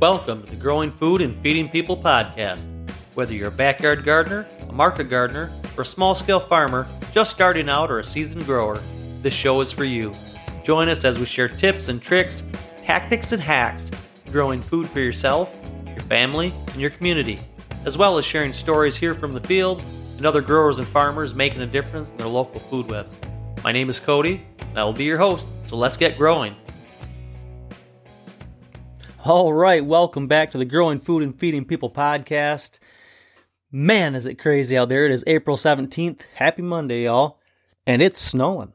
Welcome to the Growing Food and Feeding People podcast. Whether you're a backyard gardener, a market gardener, or a small scale farmer just starting out or a seasoned grower, this show is for you. Join us as we share tips and tricks, tactics and hacks growing food for yourself, your family, and your community, as well as sharing stories here from the field and other growers and farmers making a difference in their local food webs. My name is Cody, and I will be your host, so let's get growing. All right, welcome back to the Growing Food and Feeding People podcast. Man, is it crazy out there. It is April 17th. Happy Monday, y'all. And it's snowing.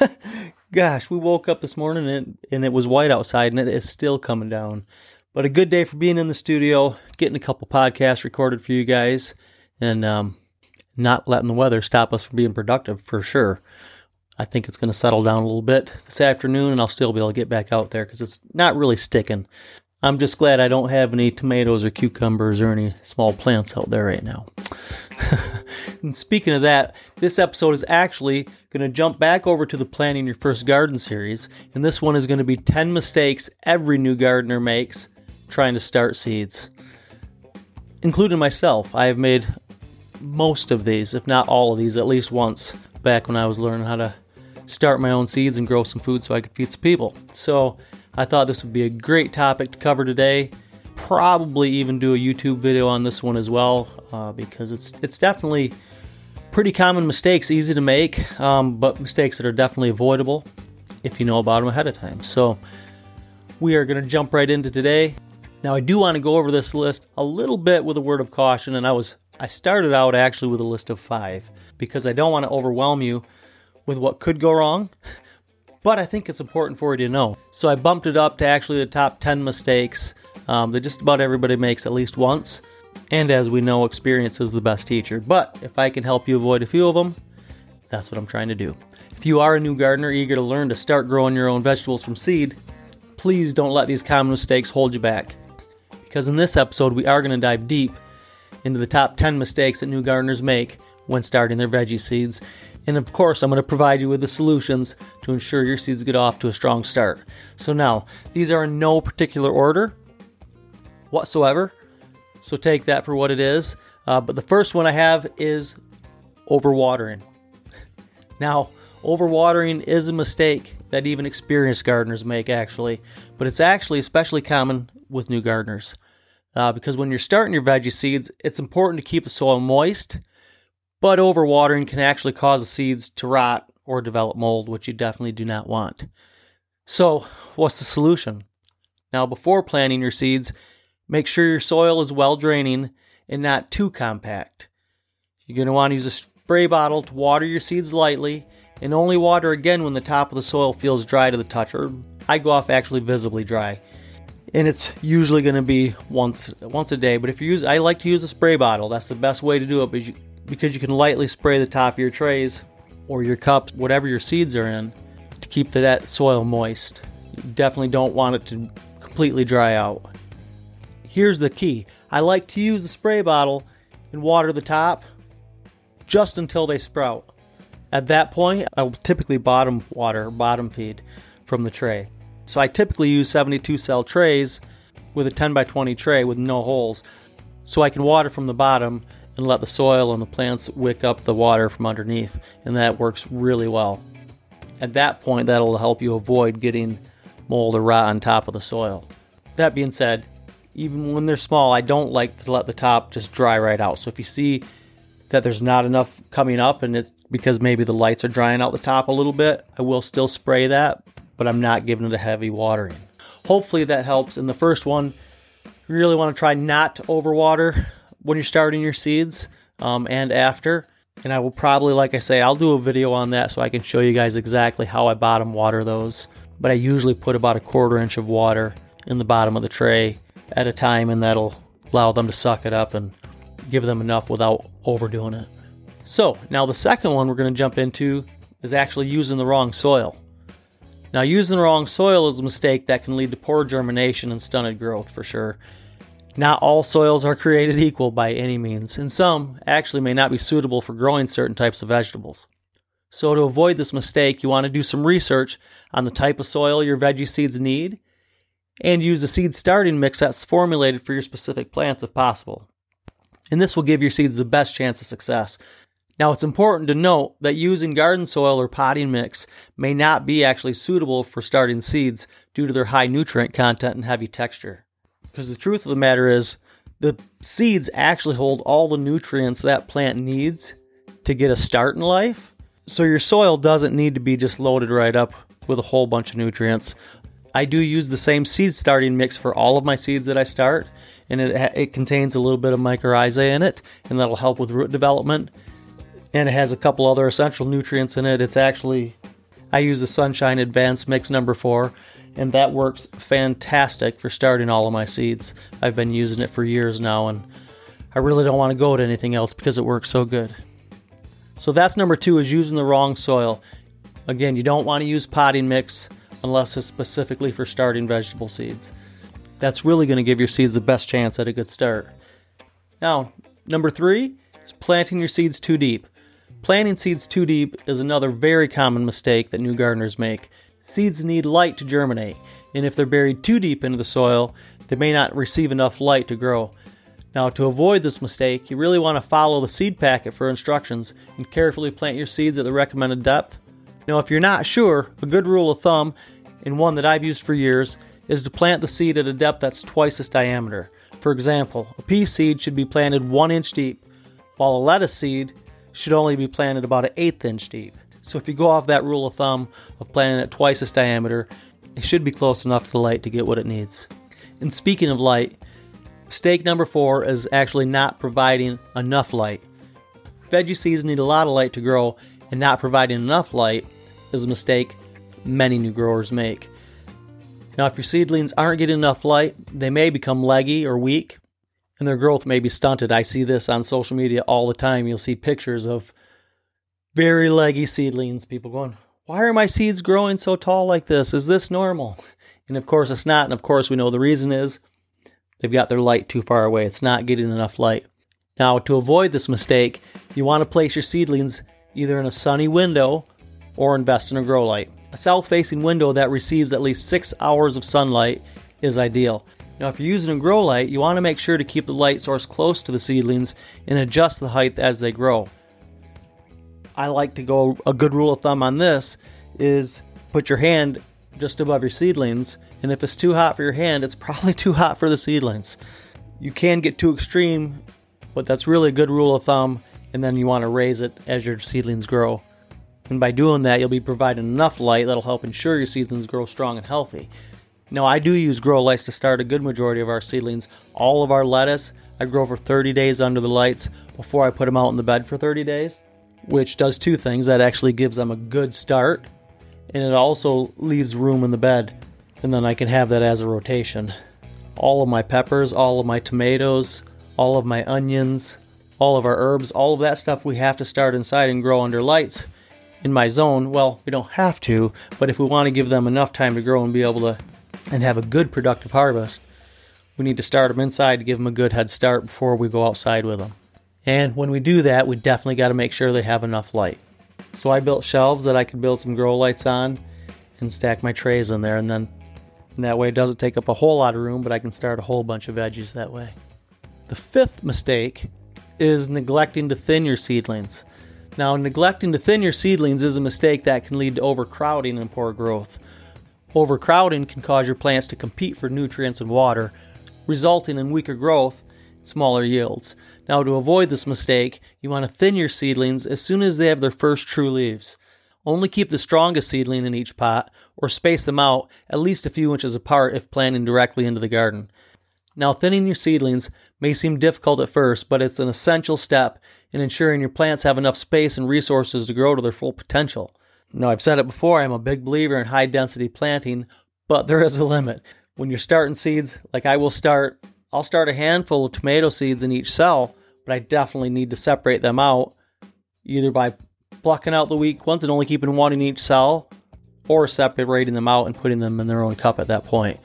Gosh, we woke up this morning and, and it was white outside and it is still coming down. But a good day for being in the studio, getting a couple podcasts recorded for you guys, and um, not letting the weather stop us from being productive for sure. I think it's going to settle down a little bit this afternoon, and I'll still be able to get back out there because it's not really sticking. I'm just glad I don't have any tomatoes or cucumbers or any small plants out there right now. and speaking of that, this episode is actually going to jump back over to the Planting Your First Garden series, and this one is going to be 10 mistakes every new gardener makes trying to start seeds, including myself. I have made most of these, if not all of these, at least once back when I was learning how to start my own seeds and grow some food so I could feed some people. So I thought this would be a great topic to cover today. Probably even do a YouTube video on this one as well uh, because it's it's definitely pretty common mistakes, easy to make, um, but mistakes that are definitely avoidable if you know about them ahead of time. So we are going to jump right into today. Now I do want to go over this list a little bit with a word of caution, and I was I started out actually with a list of five because I don't want to overwhelm you with what could go wrong, but I think it's important for you to know. So I bumped it up to actually the top 10 mistakes um, that just about everybody makes at least once. And as we know, experience is the best teacher. But if I can help you avoid a few of them, that's what I'm trying to do. If you are a new gardener eager to learn to start growing your own vegetables from seed, please don't let these common mistakes hold you back. Because in this episode, we are going to dive deep into the top 10 mistakes that new gardeners make when starting their veggie seeds and of course, I'm going to provide you with the solutions to ensure your seeds get off to a strong start. So now, these are in no particular order whatsoever. So take that for what it is. Uh, but the first one I have is overwatering. Now, overwatering is a mistake that even experienced gardeners make, actually, but it's actually especially common with new gardeners. Uh, because when you're starting your veggie seeds, it's important to keep the soil moist but overwatering can actually cause the seeds to rot or develop mold, which you definitely do not want. So, what's the solution? Now, before planting your seeds, make sure your soil is well draining and not too compact. You're going to want to use a spray bottle to water your seeds lightly and only water again when the top of the soil feels dry to the touch, or I go off actually visibly dry. And it's usually going to be once once a day. But if you use, I like to use a spray bottle. That's the best way to do it. But you, because you can lightly spray the top of your trays or your cups, whatever your seeds are in, to keep that soil moist. You definitely don't want it to completely dry out. Here's the key I like to use the spray bottle and water the top just until they sprout. At that point, I will typically bottom water, bottom feed from the tray. So I typically use 72 cell trays with a 10 by 20 tray with no holes so I can water from the bottom and let the soil and the plants wick up the water from underneath, and that works really well. At that point, that'll help you avoid getting mold or rot on top of the soil. That being said, even when they're small, I don't like to let the top just dry right out. So if you see that there's not enough coming up and it's because maybe the lights are drying out the top a little bit, I will still spray that, but I'm not giving it a heavy watering. Hopefully that helps. In the first one, you really want to try not to overwater when you're starting your seeds um, and after. And I will probably, like I say, I'll do a video on that so I can show you guys exactly how I bottom water those. But I usually put about a quarter inch of water in the bottom of the tray at a time, and that'll allow them to suck it up and give them enough without overdoing it. So, now the second one we're going to jump into is actually using the wrong soil. Now, using the wrong soil is a mistake that can lead to poor germination and stunted growth for sure. Not all soils are created equal by any means, and some actually may not be suitable for growing certain types of vegetables. So, to avoid this mistake, you want to do some research on the type of soil your veggie seeds need and use a seed starting mix that's formulated for your specific plants if possible. And this will give your seeds the best chance of success. Now, it's important to note that using garden soil or potting mix may not be actually suitable for starting seeds due to their high nutrient content and heavy texture. Because the truth of the matter is, the seeds actually hold all the nutrients that plant needs to get a start in life. So your soil doesn't need to be just loaded right up with a whole bunch of nutrients. I do use the same seed starting mix for all of my seeds that I start, and it, it contains a little bit of mycorrhizae in it, and that'll help with root development and it has a couple other essential nutrients in it. It's actually, I use the Sunshine Advanced Mix number four, and that works fantastic for starting all of my seeds. I've been using it for years now, and I really don't want to go to anything else because it works so good. So that's number two is using the wrong soil. Again, you don't want to use potting mix unless it's specifically for starting vegetable seeds. That's really going to give your seeds the best chance at a good start. Now, number three is planting your seeds too deep. Planting seeds too deep is another very common mistake that new gardeners make. Seeds need light to germinate, and if they're buried too deep into the soil, they may not receive enough light to grow. Now, to avoid this mistake, you really want to follow the seed packet for instructions and carefully plant your seeds at the recommended depth. Now, if you're not sure, a good rule of thumb, and one that I've used for years, is to plant the seed at a depth that's twice its diameter. For example, a pea seed should be planted 1 inch deep, while a lettuce seed should only be planted about an eighth inch deep. So if you go off that rule of thumb of planting at twice its diameter, it should be close enough to the light to get what it needs. And speaking of light, mistake number four is actually not providing enough light. Veggie seeds need a lot of light to grow, and not providing enough light is a mistake many new growers make. Now, if your seedlings aren't getting enough light, they may become leggy or weak, and their growth may be stunted. I see this on social media all the time. You'll see pictures of very leggy seedlings, people going, Why are my seeds growing so tall like this? Is this normal? And of course, it's not. And of course, we know the reason is they've got their light too far away. It's not getting enough light. Now, to avoid this mistake, you want to place your seedlings either in a sunny window or invest in a grow light. A south facing window that receives at least six hours of sunlight is ideal. Now, if you're using a grow light, you want to make sure to keep the light source close to the seedlings and adjust the height as they grow. I like to go, a good rule of thumb on this is put your hand just above your seedlings, and if it's too hot for your hand, it's probably too hot for the seedlings. You can get too extreme, but that's really a good rule of thumb, and then you want to raise it as your seedlings grow. And by doing that, you'll be providing enough light that'll help ensure your seedlings grow strong and healthy. Now, I do use grow lights to start a good majority of our seedlings. All of our lettuce, I grow for 30 days under the lights before I put them out in the bed for 30 days, which does two things. That actually gives them a good start, and it also leaves room in the bed, and then I can have that as a rotation. All of my peppers, all of my tomatoes, all of my onions, all of our herbs, all of that stuff we have to start inside and grow under lights. In my zone, well, we don't have to, but if we want to give them enough time to grow and be able to and have a good productive harvest, we need to start them inside to give them a good head start before we go outside with them. And when we do that, we definitely got to make sure they have enough light. So I built shelves that I could build some grow lights on and stack my trays in there, and then and that way it doesn't take up a whole lot of room, but I can start a whole bunch of veggies that way. The fifth mistake is neglecting to thin your seedlings. Now, neglecting to thin your seedlings is a mistake that can lead to overcrowding and poor growth. Overcrowding can cause your plants to compete for nutrients and water, resulting in weaker growth and smaller yields. Now, to avoid this mistake, you want to thin your seedlings as soon as they have their first true leaves. Only keep the strongest seedling in each pot, or space them out at least a few inches apart if planting directly into the garden. Now, thinning your seedlings may seem difficult at first, but it's an essential step in ensuring your plants have enough space and resources to grow to their full potential. Now, I've said it before, I'm a big believer in high density planting, but there is a limit. When you're starting seeds, like I will start, I'll start a handful of tomato seeds in each cell, but I definitely need to separate them out either by plucking out the weak ones and only keeping one in each cell or separating them out and putting them in their own cup at that point.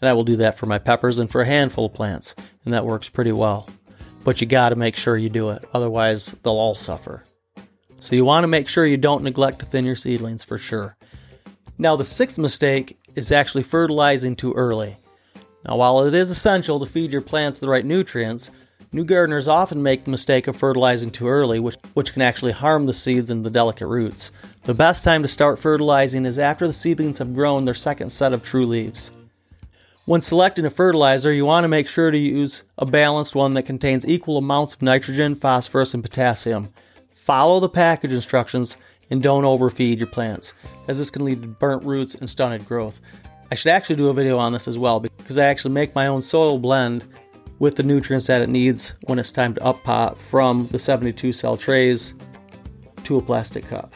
And I will do that for my peppers and for a handful of plants, and that works pretty well. But you got to make sure you do it, otherwise, they'll all suffer. So you want to make sure you don't neglect to thin your seedlings for sure. Now, the sixth mistake is actually fertilizing too early. Now, while it is essential to feed your plants the right nutrients, new gardeners often make the mistake of fertilizing too early, which, which can actually harm the seeds and the delicate roots. The best time to start fertilizing is after the seedlings have grown their second set of true leaves. When selecting a fertilizer, you want to make sure to use a balanced one that contains equal amounts of nitrogen, phosphorus, and potassium. Follow the package instructions and don't overfeed your plants, as this can lead to burnt roots and stunted growth. I should actually do a video on this as well because I actually make my own soil blend with the nutrients that it needs when it's time to up pot from the 72 cell trays to a plastic cup.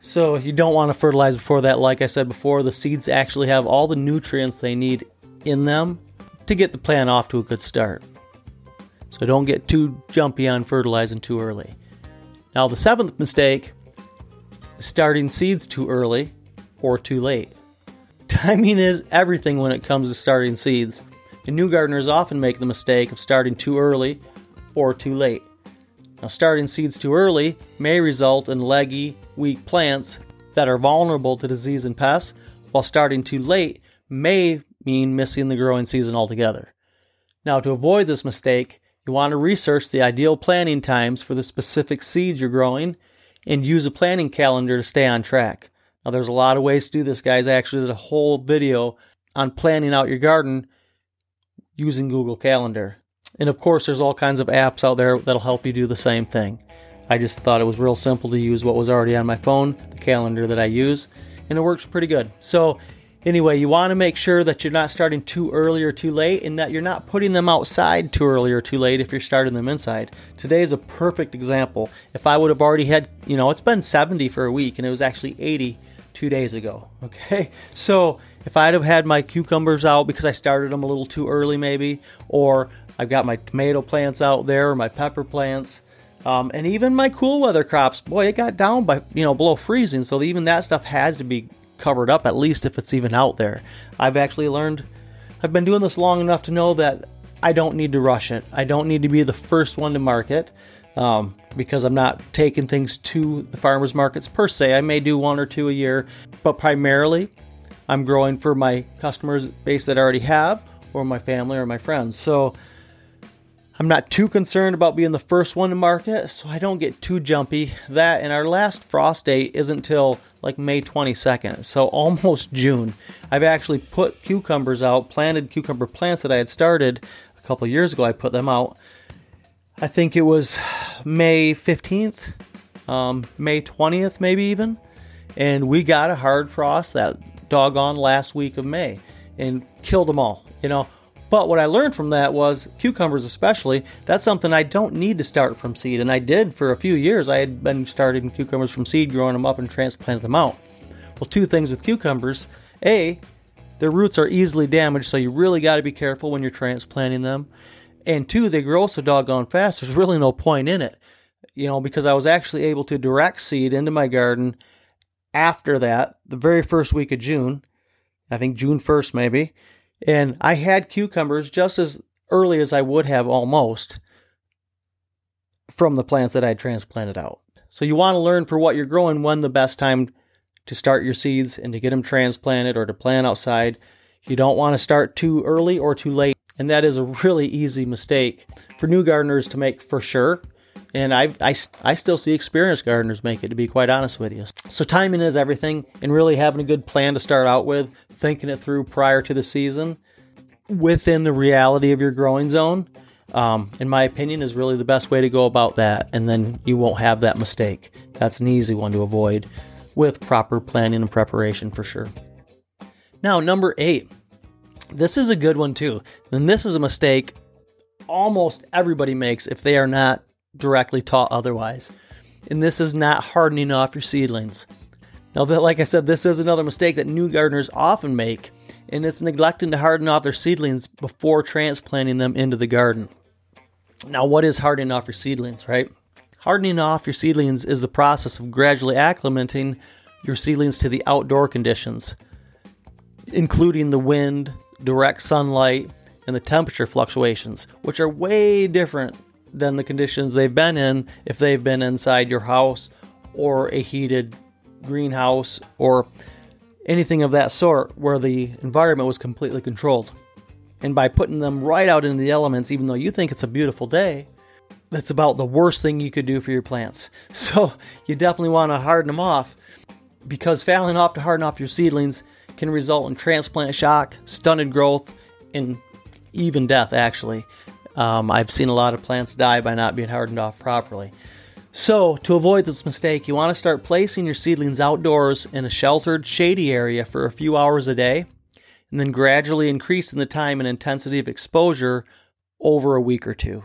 So if you don't want to fertilize before that. Like I said before, the seeds actually have all the nutrients they need in them to get the plant off to a good start. So don't get too jumpy on fertilizing too early. Now, the seventh mistake is starting seeds too early or too late. Timing is everything when it comes to starting seeds, and new gardeners often make the mistake of starting too early or too late. Now, starting seeds too early may result in leggy, weak plants that are vulnerable to disease and pests, while starting too late may mean missing the growing season altogether. Now, to avoid this mistake, you want to research the ideal planting times for the specific seeds you're growing and use a planting calendar to stay on track. Now, there's a lot of ways to do this, guys. I actually did a whole video on planning out your garden using Google Calendar. And of course, there's all kinds of apps out there that'll help you do the same thing. I just thought it was real simple to use what was already on my phone, the calendar that I use, and it works pretty good. So, anyway, you want to make sure that you're not starting too early or too late and that you're not putting them outside too early or too late if you're starting them inside. Today is a perfect example. If I would have already had, you know, it's been 70 for a week and it was actually 80 two days ago. Okay, so if I'd have had my cucumbers out because I started them a little too early, maybe, or I've got my tomato plants out there, or my pepper plants, um, and even my cool weather crops, boy, it got down by you know below freezing, so even that stuff has to be covered up at least if it's even out there. I've actually learned, I've been doing this long enough to know that I don't need to rush it. I don't need to be the first one to market um, because I'm not taking things to the farmers markets per se. I may do one or two a year, but primarily I'm growing for my customers base that I already have, or my family or my friends. So I'm not too concerned about being the first one to market, so I don't get too jumpy. That and our last frost date isn't until like May 22nd, so almost June. I've actually put cucumbers out, planted cucumber plants that I had started a couple years ago. I put them out I think it was May 15th, um, May 20th, maybe even. And we got a hard frost that doggone last week of May and killed them all, you know. But what I learned from that was cucumbers, especially, that's something I don't need to start from seed. And I did for a few years. I had been starting cucumbers from seed, growing them up, and transplanting them out. Well, two things with cucumbers. A, their roots are easily damaged, so you really got to be careful when you're transplanting them. And two, they grow so doggone fast, there's really no point in it. You know, because I was actually able to direct seed into my garden after that, the very first week of June, I think June 1st maybe. And I had cucumbers just as early as I would have almost from the plants that I transplanted out. So you want to learn for what you're growing when the best time to start your seeds and to get them transplanted or to plant outside. You don't want to start too early or too late. And that is a really easy mistake for new gardeners to make for sure. And I, I, I still see experienced gardeners make it, to be quite honest with you. So, timing is everything, and really having a good plan to start out with, thinking it through prior to the season within the reality of your growing zone, um, in my opinion, is really the best way to go about that. And then you won't have that mistake. That's an easy one to avoid with proper planning and preparation for sure. Now, number eight this is a good one too. And this is a mistake almost everybody makes if they are not directly taught otherwise. And this is not hardening off your seedlings. Now, that, like I said, this is another mistake that new gardeners often make, and it's neglecting to harden off their seedlings before transplanting them into the garden. Now, what is hardening off your seedlings, right? Hardening off your seedlings is the process of gradually acclimating your seedlings to the outdoor conditions, including the wind, direct sunlight, and the temperature fluctuations, which are way different than the conditions they've been in if they've been inside your house or a heated greenhouse or anything of that sort where the environment was completely controlled. And by putting them right out into the elements, even though you think it's a beautiful day, that's about the worst thing you could do for your plants. So you definitely want to harden them off because fouling off to harden off your seedlings can result in transplant shock, stunted growth, and even death, actually. Um, I've seen a lot of plants die by not being hardened off properly. So, to avoid this mistake, you want to start placing your seedlings outdoors in a sheltered, shady area for a few hours a day, and then gradually increasing the time and intensity of exposure over a week or two.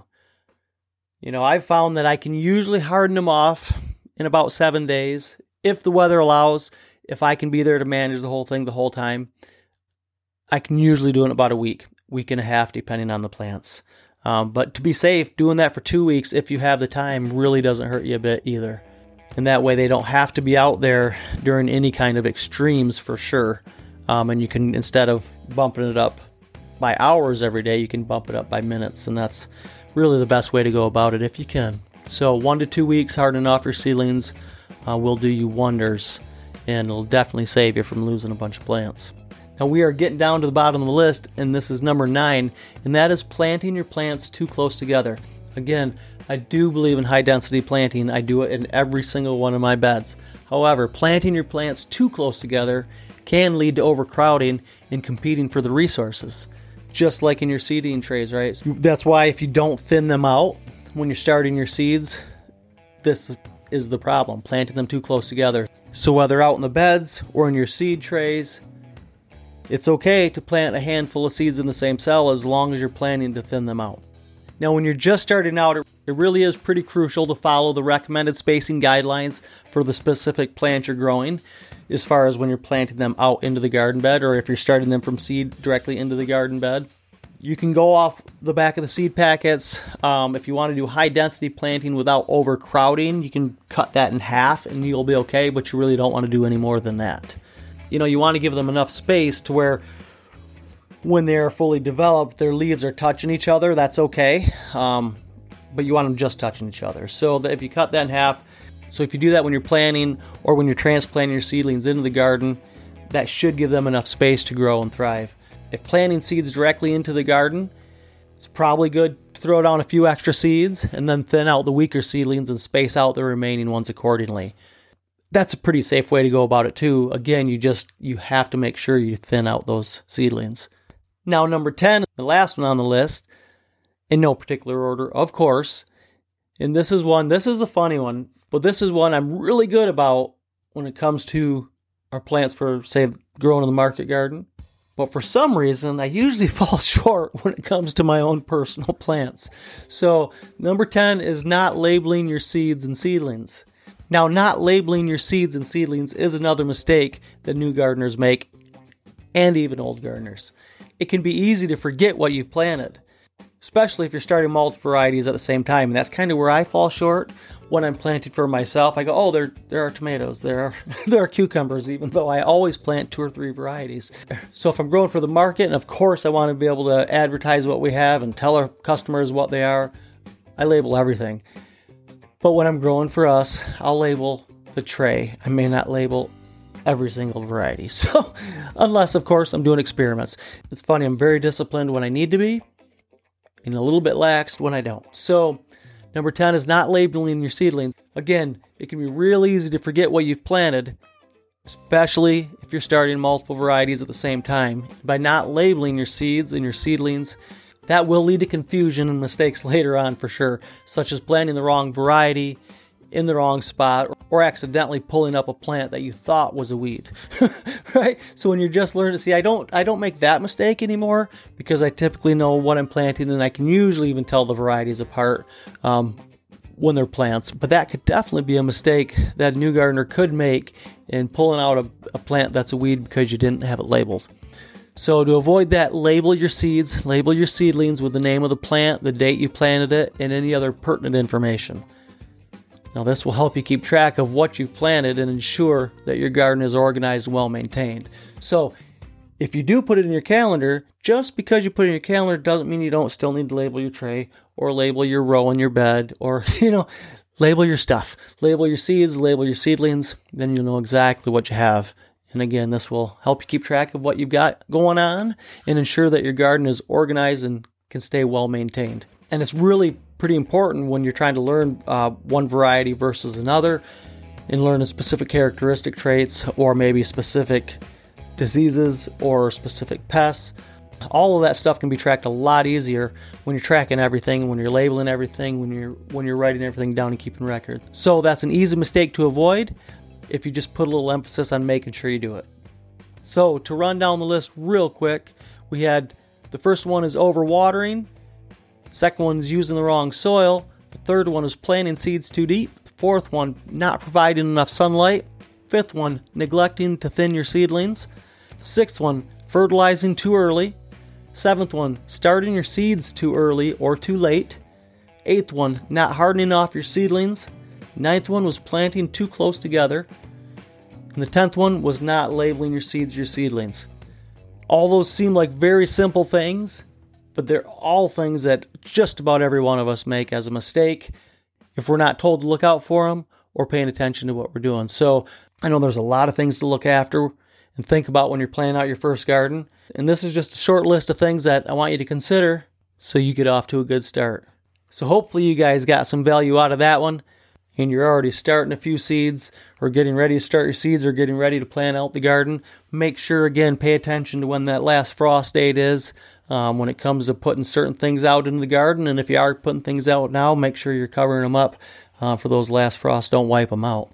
You know, I've found that I can usually harden them off in about seven days if the weather allows. If I can be there to manage the whole thing the whole time, I can usually do it in about a week, week and a half, depending on the plants. Um, but to be safe, doing that for two weeks, if you have the time, really doesn't hurt you a bit either. And that way, they don't have to be out there during any kind of extremes for sure. Um, and you can, instead of bumping it up by hours every day, you can bump it up by minutes. And that's really the best way to go about it if you can. So, one to two weeks hardening off your seedlings uh, will do you wonders and it'll definitely save you from losing a bunch of plants. Now we are getting down to the bottom of the list, and this is number nine, and that is planting your plants too close together. Again, I do believe in high density planting. I do it in every single one of my beds. However, planting your plants too close together can lead to overcrowding and competing for the resources, just like in your seeding trays, right? That's why if you don't thin them out when you're starting your seeds, this is the problem planting them too close together. So, whether out in the beds or in your seed trays, it's okay to plant a handful of seeds in the same cell as long as you're planning to thin them out. Now, when you're just starting out, it really is pretty crucial to follow the recommended spacing guidelines for the specific plant you're growing, as far as when you're planting them out into the garden bed or if you're starting them from seed directly into the garden bed. You can go off the back of the seed packets. Um, if you want to do high density planting without overcrowding, you can cut that in half and you'll be okay, but you really don't want to do any more than that you know, you want to give them enough space to where when they're fully developed, their leaves are touching each other. That's okay. Um, but you want them just touching each other. So if you cut that in half, so if you do that when you're planting or when you're transplanting your seedlings into the garden, that should give them enough space to grow and thrive. If planting seeds directly into the garden, it's probably good to throw down a few extra seeds and then thin out the weaker seedlings and space out the remaining ones accordingly that's a pretty safe way to go about it too. Again, you just you have to make sure you thin out those seedlings. Now, number 10, the last one on the list, in no particular order, of course. And this is one, this is a funny one, but this is one I'm really good about when it comes to our plants for, say, growing in the market garden. But for some reason, I usually fall short when it comes to my own personal plants. So, number 10 is not labeling your seeds and seedlings. Now, not labeling your seeds and seedlings is another mistake that new gardeners make, and even old gardeners. It can be easy to forget what you've planted, especially if you're starting multiple varieties at the same time. And that's kind of where I fall short when I'm planting for myself. I go, oh, there, there are tomatoes, there are, there are cucumbers, even though I always plant two or three varieties. So if I'm growing for the market, and of course I want to be able to advertise what we have and tell our customers what they are, I label everything. But when I'm growing for us, I'll label the tray. I may not label every single variety. So, unless, of course, I'm doing experiments. It's funny, I'm very disciplined when I need to be and a little bit laxed when I don't. So, number 10 is not labeling your seedlings. Again, it can be real easy to forget what you've planted, especially if you're starting multiple varieties at the same time. By not labeling your seeds and your seedlings, that will lead to confusion and mistakes later on for sure, such as planting the wrong variety in the wrong spot or accidentally pulling up a plant that you thought was a weed. right? So when you're just learning to see I don't I don't make that mistake anymore because I typically know what I'm planting and I can usually even tell the varieties apart um, when they're plants. But that could definitely be a mistake that a new gardener could make in pulling out a, a plant that's a weed because you didn't have it labeled. So, to avoid that, label your seeds, label your seedlings with the name of the plant, the date you planted it, and any other pertinent information. Now, this will help you keep track of what you've planted and ensure that your garden is organized and well maintained. So, if you do put it in your calendar, just because you put it in your calendar doesn't mean you don't still need to label your tray or label your row in your bed or, you know, label your stuff. Label your seeds, label your seedlings, then you'll know exactly what you have And again, this will help you keep track of what you've got going on and ensure that your garden is organized and can stay well maintained. And it's really pretty important when you're trying to learn uh, one variety versus another and learn specific characteristic traits or maybe specific diseases or specific pests. All of that stuff can be tracked a lot easier when you're tracking everything, when you're labeling everything, when you're when you're writing everything down and keeping record. So that's an easy mistake to avoid if you just put a little emphasis on making sure you do it. So to run down the list real quick, we had the first one is overwatering, second one is using the wrong soil, the third one is planting seeds too deep, the fourth one not providing enough sunlight, fifth one neglecting to thin your seedlings, the sixth one fertilizing too early, seventh one starting your seeds too early or too late, eighth one not hardening off your seedlings, Ninth one was planting too close together. And the tenth one was not labeling your seeds your seedlings. All those seem like very simple things, but they're all things that just about every one of us make as a mistake if we're not told to look out for them or paying attention to what we're doing. So I know there's a lot of things to look after and think about when you're planning out your first garden. And this is just a short list of things that I want you to consider so you get off to a good start. So hopefully you guys got some value out of that one and you're already starting a few seeds or getting ready to start your seeds or getting ready to plant out the garden, make sure again pay attention to when that last frost date is um, when it comes to putting certain things out into the garden. And if you are putting things out now, make sure you're covering them up uh, for those last frosts. Don't wipe them out.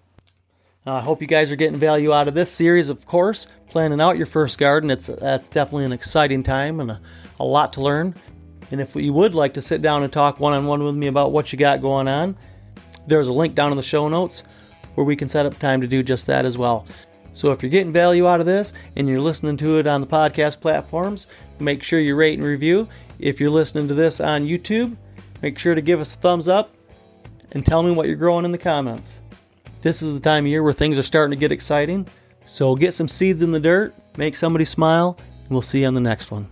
Uh, I hope you guys are getting value out of this series, of course. Planning out your first garden, it's that's definitely an exciting time and a, a lot to learn. And if you would like to sit down and talk one on one with me about what you got going on, there's a link down in the show notes where we can set up time to do just that as well. So if you're getting value out of this and you're listening to it on the podcast platforms, make sure you rate and review. If you're listening to this on YouTube, make sure to give us a thumbs up and tell me what you're growing in the comments. This is the time of year where things are starting to get exciting. So get some seeds in the dirt, make somebody smile, and we'll see you on the next one.